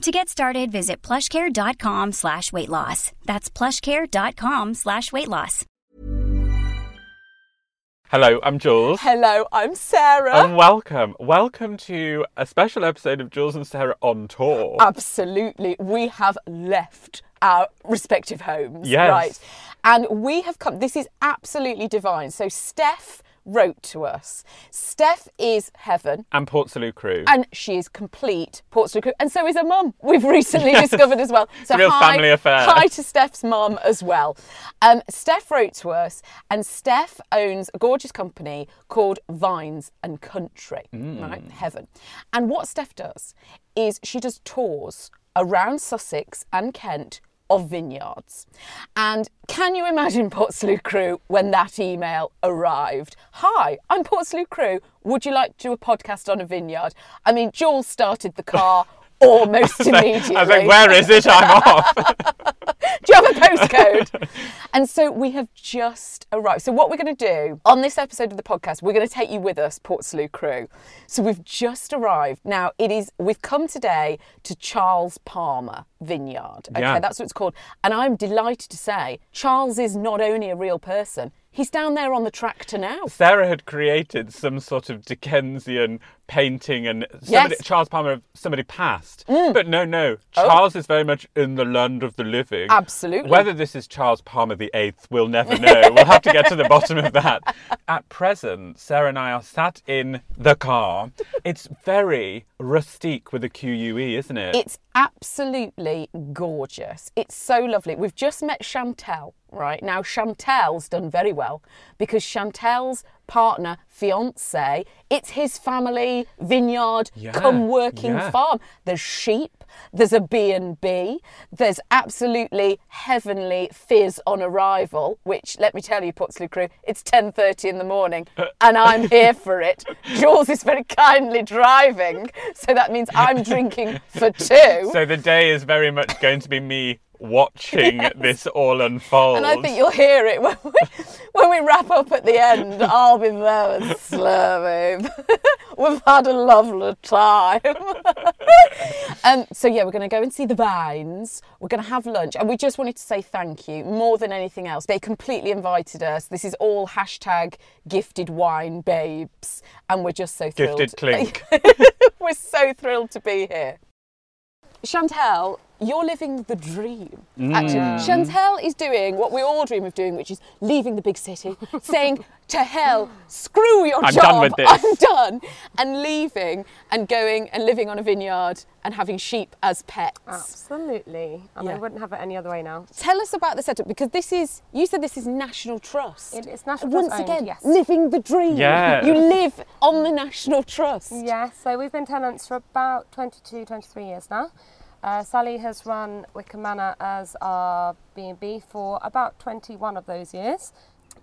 To get started, visit plushcare.com slash weight loss. That's plushcare.com slash weight loss. Hello, I'm Jules. Hello, I'm Sarah. And welcome. Welcome to a special episode of Jules and Sarah on tour. Absolutely. We have left our respective homes. Yes. Right. And we have come, this is absolutely divine. So, Steph wrote to us. Steph is heaven. and Portslade Crew. And she is complete Portsmouth crew, and so is her mum. We've recently discovered as well. So Real hi, family affair. Hi to Steph's mum as well. Um, Steph wrote to us, and Steph owns a gorgeous company called Vines and Country, Mm. right? Heaven. And what Steph does is she does tours around Sussex and Kent of vineyards. And can you imagine Portslade Crew when that email arrived? Hi, I'm Portslade Crew. Would you like to do a podcast on a vineyard? I mean, Jules started the car almost immediately. I was like, where is it? I'm off. Do you have a postcode? and so we have just arrived. So what we're going to do on this episode of the podcast, we're going to take you with us, Portslade crew. So we've just arrived. Now it is. We've come today to Charles Palmer Vineyard. Okay, Yeah. that's what it's called. And I'm delighted to say Charles is not only a real person. He's down there on the tractor now. Sarah had created some sort of Dickensian painting and somebody, Yes. Mm. Charles Palmer of somebody passed. But no, no. Charles is very much in the land of the living. Oh. Absolutely. Whether this is Charles Palmer the Eighth, we'll never know. we'll have to get to the bottom of that. At present, Sarah and I are sat in the car. It's very rustique with a QUE, isn't it? It's absolutely gorgeous. It's so lovely. We've just met Chantel, right? Now, Chantel's done very well because Chantel's partner, fiance, it's his family vineyard, Yeah, come working yeah. farm. There's sheep, there's a B&B, there's absolutely heavenly fizz on arrival, which, let me tell you, Portslade crew, it's 10.30 in the morning and I'm here for it. Jules is very kindly driving, so that means I'm drinking for two. so the day is very much going to be me watching this all unfold. And I think you'll hear it when we, when we wrap up at the end. I'll be there with Slurry. We've had a lovely time. um, so, yeah, we're going to go and see the vines. We're going to have lunch. And we just wanted to say thank you more than anything else. They completely invited us. This is all hashtag gifted wine babes. And we're just so thrilled. Gifted clink. we're so thrilled to be here. Chantel, you're living the dream. Actually, Mm. Chantel is doing what we all dream of doing, which is leaving the big city, saying to hell, screw your I'm job, done with this." I'm done, and leaving and going and living on a vineyard and having sheep as pets. Absolutely. And Yeah. I wouldn't have it any other way now. Tell us about the setup because this is, you said this is National Trust. It is National Once Trust owned, again, yes. living the dream. Yeah. You live on the National Trust. Yeah, so we've been tenants for about 22, 23 years now. Uh, Sally has run Wickham Manor as our B&B for about 21 of those years.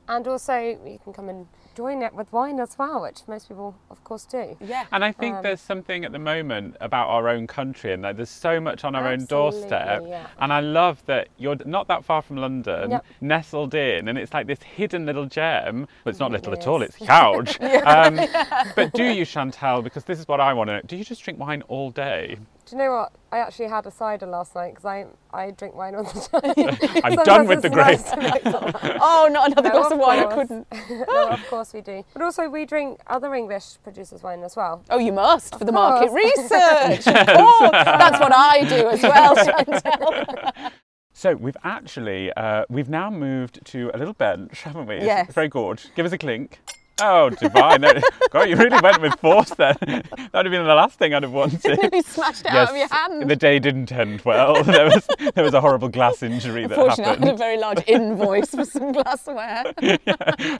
And also you can come and join it with wine as well, which most people of course do. Yeah. And I think Um, there's something at the moment about our own country and that there's so much on our own doorstep. Absolutely, yeah. And I love that you're not that far from London, Yep. nestled in, and it's like this hidden little gem. Well, it's not little It at all, it's huge. um, but do you, Chantal, because this is what I want to know, do you just drink wine all day? Do you know what? I actually had a cider last night because I, I drink wine all the time. I'm done with the nice grape. to mix it up. Oh, not another No, glass of wine. I couldn't. no, of course we do. But also we drink other English producers' wine as well. Oh, you must for the market research. oh. That's what I do as well, Chantel. So we've actually uh, we've now moved to a little bench, haven't we? Yes. It's very gorgeous. Give us a clink. Oh, divine! God, you really went with force there. That would have been the last thing I'd have wanted. you smashed it out of your hand. the day didn't end well. There was there was a horrible glass injury that Unfortunately, I had a very large invoice for some glassware.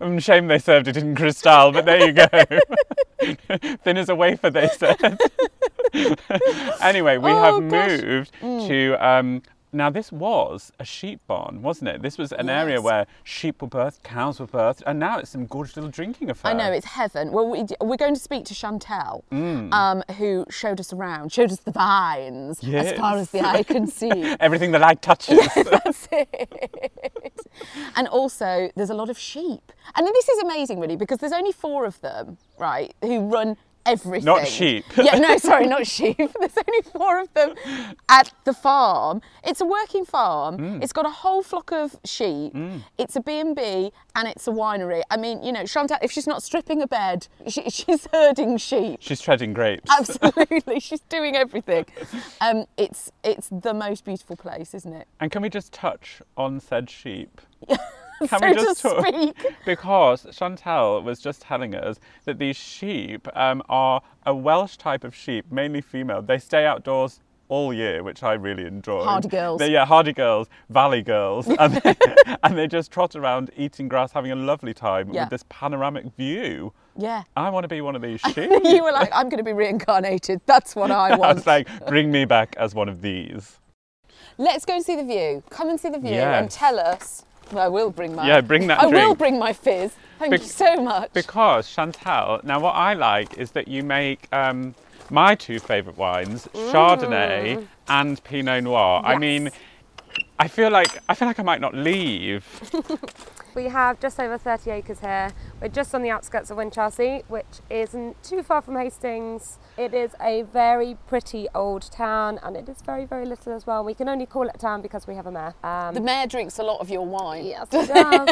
I'm shame they served it in crystal, but there you go. Thin as a wafer, they said. anyway, we Oh, have gosh. moved to. Um, now, this was a sheep barn, wasn't it? This was an area where sheep were birthed, cows were birthed, and now it's some gorgeous little drinking affair. I know it's heaven. Well, we, we're going to speak to Chantel, Mm. um, who showed us around, showed us the vines as far as the eye can see. Everything the light touches. That's it. And also, there's a lot of sheep. And this is amazing, really, because there's only four of them, right, who run everything. Not sheep. yeah, no, sorry, not sheep. There's only four of them at the farm. It's a working farm. Mm. It's got a whole flock of sheep. It's a B&B and it's a winery. I mean, you know, Chantal, if she's not stripping a bed, she, she's herding sheep. She's treading grapes. Absolutely, she's doing everything. Um, it's it's the most beautiful place, isn't it? And can we just touch on said sheep? Can so we just talk? speak. Because Chantal was just telling us that these sheep um, are a Welsh type of sheep, mainly female. They stay outdoors all year, which I really enjoy. Hardy girls. They, yeah, hardy girls, valley girls, and they, and they just trot around eating grass, having a lovely time Yeah. with this panoramic view. Yeah. I want to be one of these sheep. you were like, I'm going to be reincarnated. That's what I want. I was like, bring me back as one of these. Let's go and see the view. Come and see the view and tell us. I will bring my. Yeah, bring that I will bring my fizz. Thank Bec- you so much. Because Chantal, now what I like is that you make um, my two favourite wines, Chardonnay and Pinot Noir. I mean, I feel like I feel like I might not leave. We have just over 30 acres here. We're just on the outskirts of Winchelsea, which isn't too far from Hastings. It is a very pretty old town and it is very, very little as well. We can only call it a town because we have a mayor. Um, the mayor drinks a lot of your wine. yes, he does.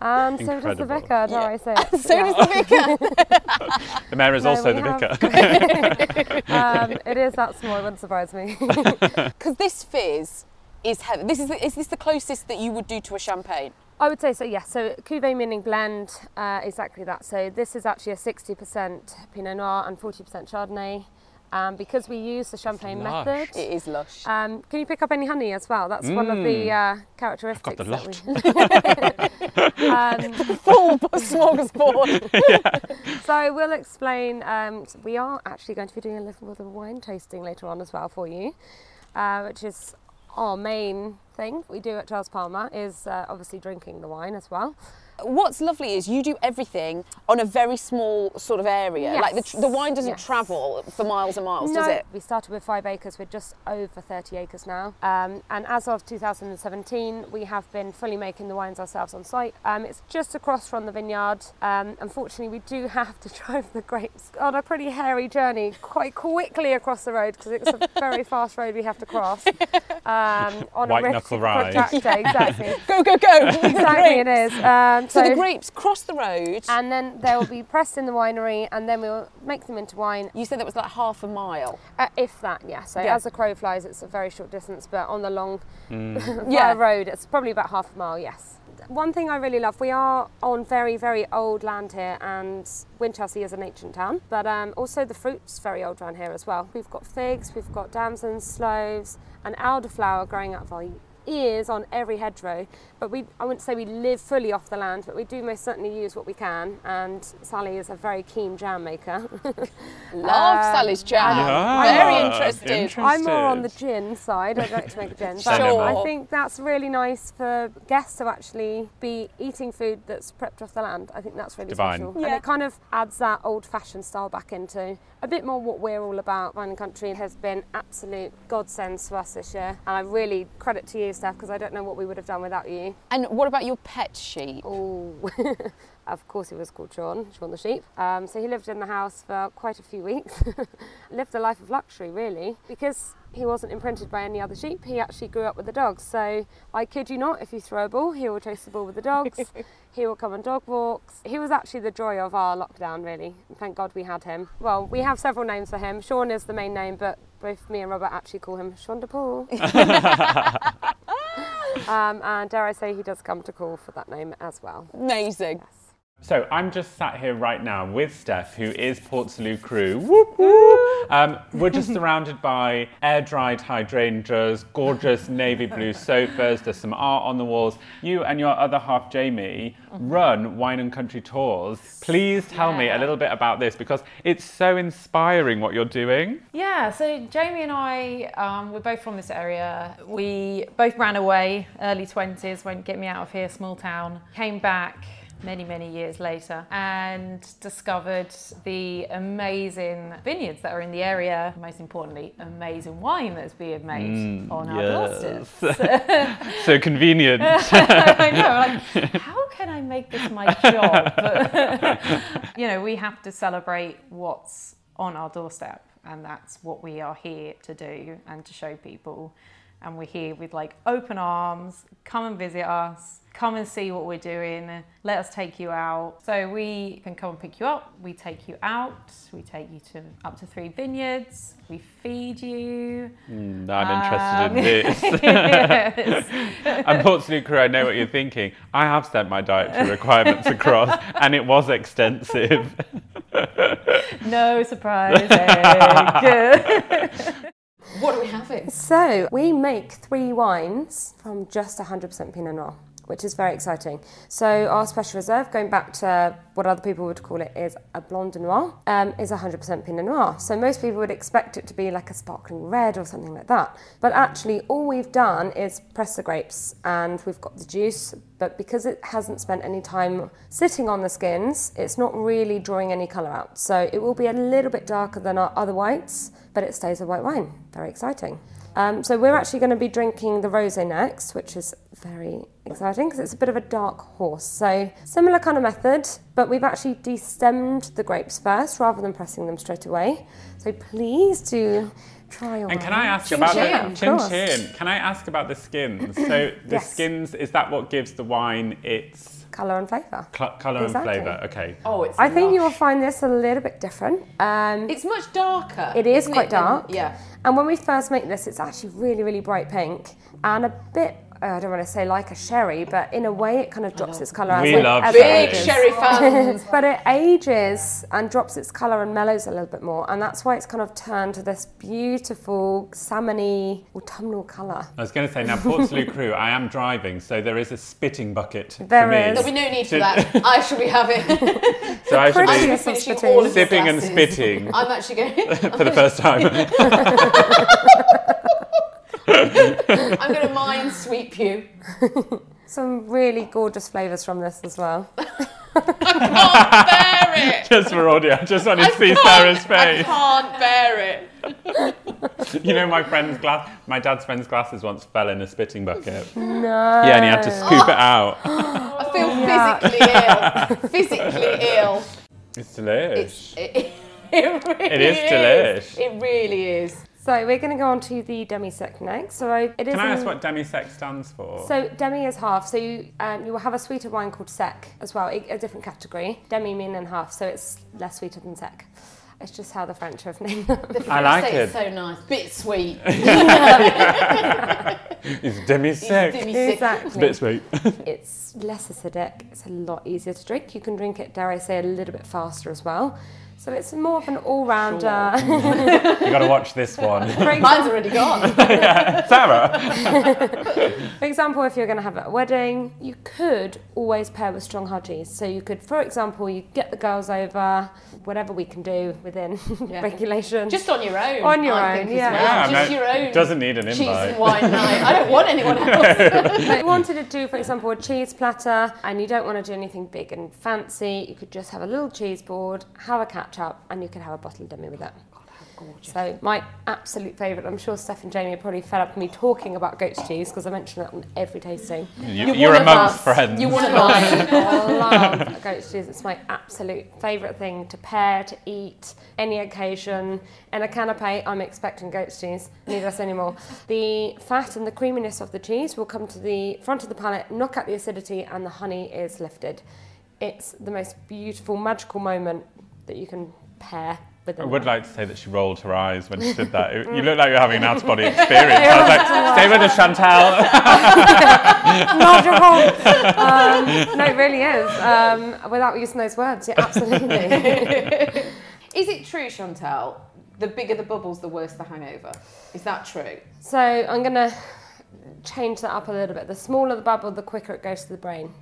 and so does the Incredible. vicar, dare I say it. So does the vicar. The mayor is No, also we the have- vicar. um, it is that small, it wouldn't surprise me. Because this fizz is heaven. This is, the, is this the closest that you would do to a champagne? I would say so, yes. So cuvee meaning blend, uh, exactly that. So this is actually a 60% Pinot Noir and 40% Chardonnay. Um, because we use the champagne lush. method. It is lush. Um, can you pick up any honey as well? That's one of the uh, characteristics. the that we- um, Full smorgasbord. so we'll explain. Um, we are actually going to be doing a little bit of wine tasting later on as well for you, uh, which is Oh, our main thing we do at Charles Palmer is uh, obviously drinking the wine as well. What's lovely is you do everything on a very small sort of area. Like the, tr- the wine doesn't Yes. travel for miles and miles, no, does it? we started with five acres. We're just over 30 acres now. Um, and as of 2017, we have been fully making the wines ourselves on site. Um, it's just across from the vineyard. Um, unfortunately, we do have to drive the grapes on a pretty hairy journey quite quickly across the road because it's a very fast road we have to cross. Um, on White a knuckle ride. protractor, exactly. Go, go, go. exactly, it is. Um, So the grapes cross the road. and then they will be pressed in the winery, and then we'll make them into wine. you said that was like half a mile. Uh, if that, yeah. So Yeah. as the crow flies, it's a very short distance, but on the long Mm. yeah. Yeah. road, it's probably about half a mile, yes. One thing I really love, we are on very, very old land here, and Winchelsea is an ancient town, but um, also the fruit's very old around here as well. We've got figs, we've got damsons, sloes, and elderflower growing out of our ears on every hedgerow. But we, I wouldn't say we live fully off the land, but we do most certainly use what we can. And Sally is a very keen jam maker. Love Uh, Sally's jam. Yeah, Very interested. interesting. I'm more on the gin side. I'd like to make a gin. But Sure. I think that's really nice for guests to actually be eating food that's prepped off the land. I think that's really Divine. special. Yeah. And it kind of adds that old fashioned style back into a bit more what we're all about. Wine and Country has been absolute godsend to us this year. And I really credit to you, Steph, because I don't know what we would have done without you. And what about your pet sheep? Oh, of course he was called Sean, Sean the sheep. Um, so he lived in the house for quite a few weeks. lived a life of luxury, really, because he wasn't imprinted by any other sheep. He actually grew up with the dogs. So I kid you not, if you throw a ball, he will chase the ball with the dogs. he will come on dog walks. He was actually the joy of our lockdown, really. And thank God we had him. Well, we have several names for him. Sean is the main name, but both me and Robert actually call him Sean de Paul. um, and dare I say, he does come to call for that name as well. Amazing. So I'm just sat here right now with Steph, who is Portslade Crew. Whoop, whoop. Um, we're just surrounded by air-dried hydrangeas, gorgeous navy blue sofas. There's some art on the walls. You and your other half, Jamie, run wine and country tours. Please tell me a little bit about this because it's so inspiring what you're doing. Yeah, so Jamie and I, um, we're both from this area. We both ran away early 20s, went get me out of here, small town. Came back many, many years later and discovered the amazing vineyards that are in the area. Most importantly, amazing wine that's being made mm, on our doorstep. so convenient. I know, like, how can I make this my job? you know, we have to celebrate what's on our doorstep, and that's what we are here to do and to show people. And we're here with like open arms, come and visit us, come and see what we're doing, let us take you out. So we can come and pick you up, we take you out, we take you to up to three vineyards, we feed you. Mm, I'm interested in Um, this. yes. And Portslade Crew, I know what you're thinking. I have sent my dietary requirements across, and it was extensive. No surprising. what are we having? So we make three wines from just 100% Pinot Noir, which is very exciting. So our special reserve, going back to what other people would call it, is a Blanc de Noir, um, is 100% Pinot Noir. So most people would expect it to be like a sparkling red or something like that. But actually, all we've done is press the grapes and we've got the juice. But because it hasn't spent any time sitting on the skins, it's not really drawing any colour out. So it will be a little bit darker than our other whites, but it stays a white wine. Very exciting. Um, so we're actually going to be drinking the rosé next, which is very exciting because it's a bit of a dark horse. So similar kind of method, but we've actually destemmed the grapes first rather than pressing them straight away. So please do try And can I wine. ask about chin, the of chin chin? Can I ask about the skins? So the Yes. skins is that what gives the wine its Colour and flavour. cl- color Exactly. and flavor? Okay. Oh, it's I think you will find this a little bit different. Um, It's much darker. It is quite than- dark. yeah. And when we first make this, it's actually really, really bright pink and a bit, I don't want to say like a sherry, but in a way it kind of drops its colour as We it- love as it sherry. Big ages. sherry fans. but it ages and drops its colour and mellows a little bit more. And that's why it's kind of turned to this beautiful, salmony, autumnal colour. I was going to say now Portslade Crew. I am driving, so there is a spitting bucket There for me. is. There'll be no need for that. I shall be having. So I should be should be finishing spitting. all of your sipping and spitting I'm actually going. for the first time. I'm going to mind sweep you. Some really gorgeous flavours from this as well. I can't bear it. just for audio, I just wanted to see Sarah's face. I can't bear it. You know, my friend's glass, my dad's friend's glasses once fell in a spitting bucket. No. Yeah, and he had to scoop it out. I feel physically ill. Physically ill. It's delicious. It's, it, it really It is delish. It really is. So we're going to go on to the demi-sec next. So I, it is Can I in- ask what demi-sec stands for? So demi is half. So you um, you will have a sweeter wine called sec as well, a, a different category. Demi meaning half, so it's less sweeter than sec. It's just how the French have named them. I like say it. It's so nice. Bit sweet. It's demi-sec. Demi sick. exactly. Bit sweet. It's less acidic. It's a lot easier to drink. You can drink it, dare I say, a little bit faster as well. So it's more of an all-rounder. you got to watch this one. Mine's already gone. Sarah. For example, if you're going to have a wedding, you could always pair with strong hard cheese. So you could, for example, you get the girls over, whatever we can do within regulation. Just on your own. On your I own, yeah. Well. Yeah, Just no, your own. Doesn't need an cheese invite. and wine night. I don't want anyone else. But if you wanted to do, for example, a cheese platter and you don't want to do anything big and fancy, you could just have a little cheese board, have a catch up, and you could have a bottle of demi with it. So my absolute favourite, I'm sure Steph and Jamie are probably fed up with me talking about goat's cheese because I mention that on every tasting. You, You're are one of amongst friends. You're one of us. I love goat's cheese. It's my absolute favourite thing to pair, to eat, any occasion. In a canapé, I'm expecting goat's cheese. Need us anymore. The fat and the creaminess of the cheese will come to the front of the palate, knock out the acidity, and the honey is lifted. It's the most beautiful, magical moment that you can pair I would that. like to say that she rolled her eyes when she did that. You look like you're having an out of body experience. I was like, stay with us, Chantal. magical. um, no, it really is. Um, without using those words, yeah, absolutely. Is it true, Chantal? The bigger the bubbles, the worse the hangover. Is that true? so I'm going to change that up a little bit. The smaller the bubble, the quicker it goes to the brain.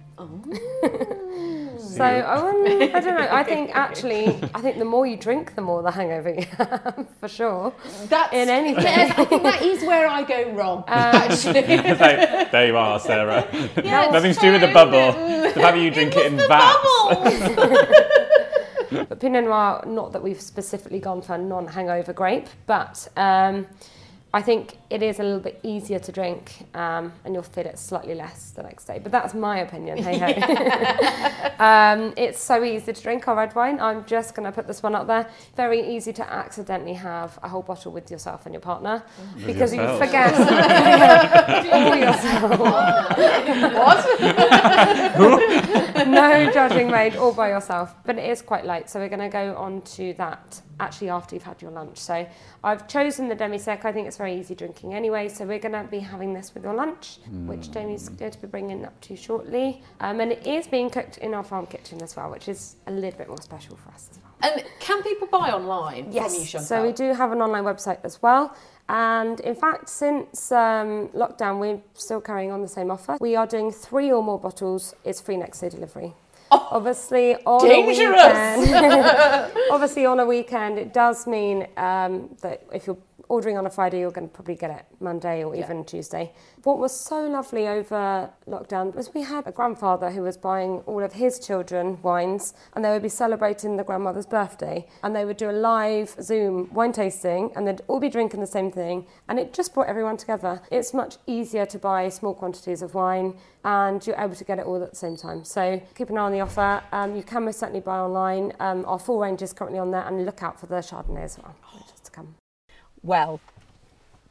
So I, wouldn't- I don't know. I think actually, I think the more you drink, the more the hangover you have, for sure. That's In anything. I think that is where I go wrong. actually, like, there you are, Sarah. Yeah, Nothing to do with the bubble. The fact that you drink it in vats. But Pinot Noir, not that we've specifically gone for a non-hangover grape, but um, I think it is a little bit easier to drink, um, and you'll feel it slightly less the next day. But that's my opinion. Hey ho. um, it's so easy to drink our red wine. I'm just going to put this one up there. Very easy to accidentally have a whole bottle with yourself and your partner because you forget all yourself. No judging made all by yourself but it is quite late so we're going to go on to that actually after you've had your lunch. So i've chosen the demi sec i think it's very easy drinking anyway so we're going to be having this with your lunch which jamie's going to be bringing up to you shortly. Um, and it is being cooked in our farm kitchen as well which is a little bit more special for us as well. And can people buy online from you, Yes, Chantal? so we do have an online website as well. And in fact, since um, lockdown, we're still carrying on the same offer. We are doing three or more bottles. It's free next day delivery. Oh, obviously, on dangerous. a weekend, obviously on a weekend, it does mean um, that if you're ordering on a Friday, you're going to probably get it Monday or even Tuesday. What was so lovely over lockdown was we had a grandfather who was buying all of his children wines and they would be celebrating the grandmother's birthday and they would do a live Zoom wine tasting and they'd all be drinking the same thing and it just brought everyone together. It's much easier to buy small quantities of wine and you're able to get it all at the same time. So keep an eye on the offer. Um, you can most certainly buy online. Um, our full range is currently on there and look out for the Chardonnay as well, which is to come. Well,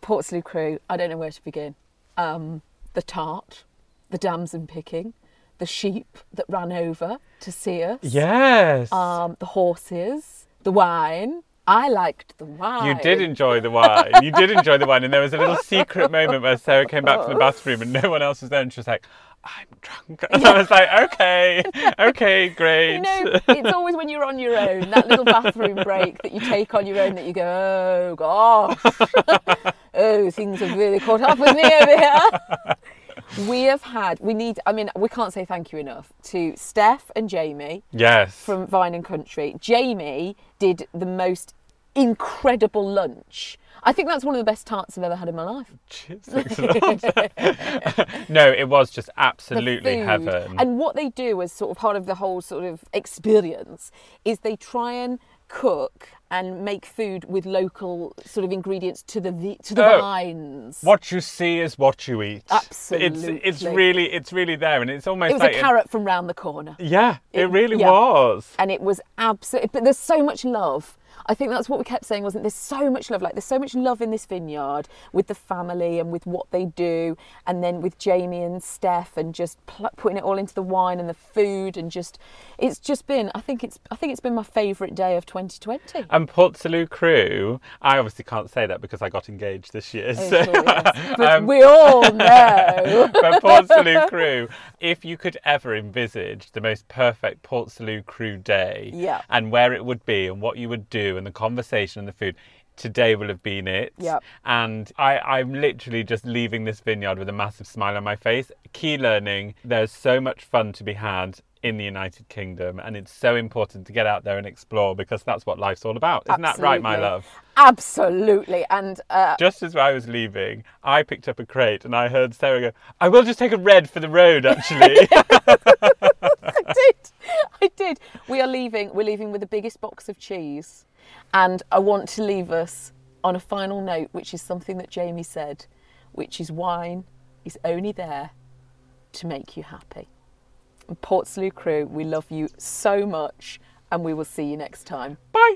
Portslade crew, I don't know where to begin. Um, the tart, the damson picking, the sheep that ran over to see us, Yes. um, the horses, the wine. I liked the wine. You did enjoy the wine. You did enjoy the wine. And there was a little secret moment where Sarah came back from the bathroom and no one else was there. And she was like, I'm drunk. And I was like, okay, okay, great. You know, it's always when you're on your own, that little bathroom break that you take on your own, that you go, oh gosh, oh, things have really caught up with me over here. We have had, we need, I mean, we can't say thank you enough to Steph and Jamie yes. from Vine and Country. Jamie did the most incredible lunch. I think that's one of the best tarts I've ever had in my life. No, it was just absolutely heaven. And what they do as sort of part of the whole sort of experience is they try and cook and make food with local sort of ingredients to the to the Oh. vines. what you see is what you eat. It's it's really it's really there, and it's almost It was like a carrot from round the corner. yeah, it, It- really yeah. was. and it was absolutely but there's so much love i think that's what we kept saying wasn't there's so much love like there's so much love in this vineyard with the family and with what they do and then with jamie and steph and just pl- putting it all into the wine and the food and just it's just been i think it's i think it's been my favorite day of 2020 And Port Salut crew, I obviously can't say that because I got engaged this year. Oh, so- sure, yes. but um, we all know but Port Salut crew, if you could ever envisage the most perfect Port Salut crew day Yeah. and where it would be and what you would do and the conversation and the food, today will have been it. Yep. And I, I'm literally just leaving this vineyard with a massive smile on my face. Key learning there's so much fun to be had in the United Kingdom, and it's so important to get out there and explore because that's what life's all about. Isn't that right, my love? absolutely and uh, Just as I was leaving, I picked up a crate and I heard Sarah go, I will just take a red for the road, actually. I did. I did. We are leaving. We're leaving with the biggest box of cheese. And I want to leave us on a final note, which is something that Jamie said, which is wine is only there to make you happy. And Portslade crew, we love you so much and we will see you next time. Bye.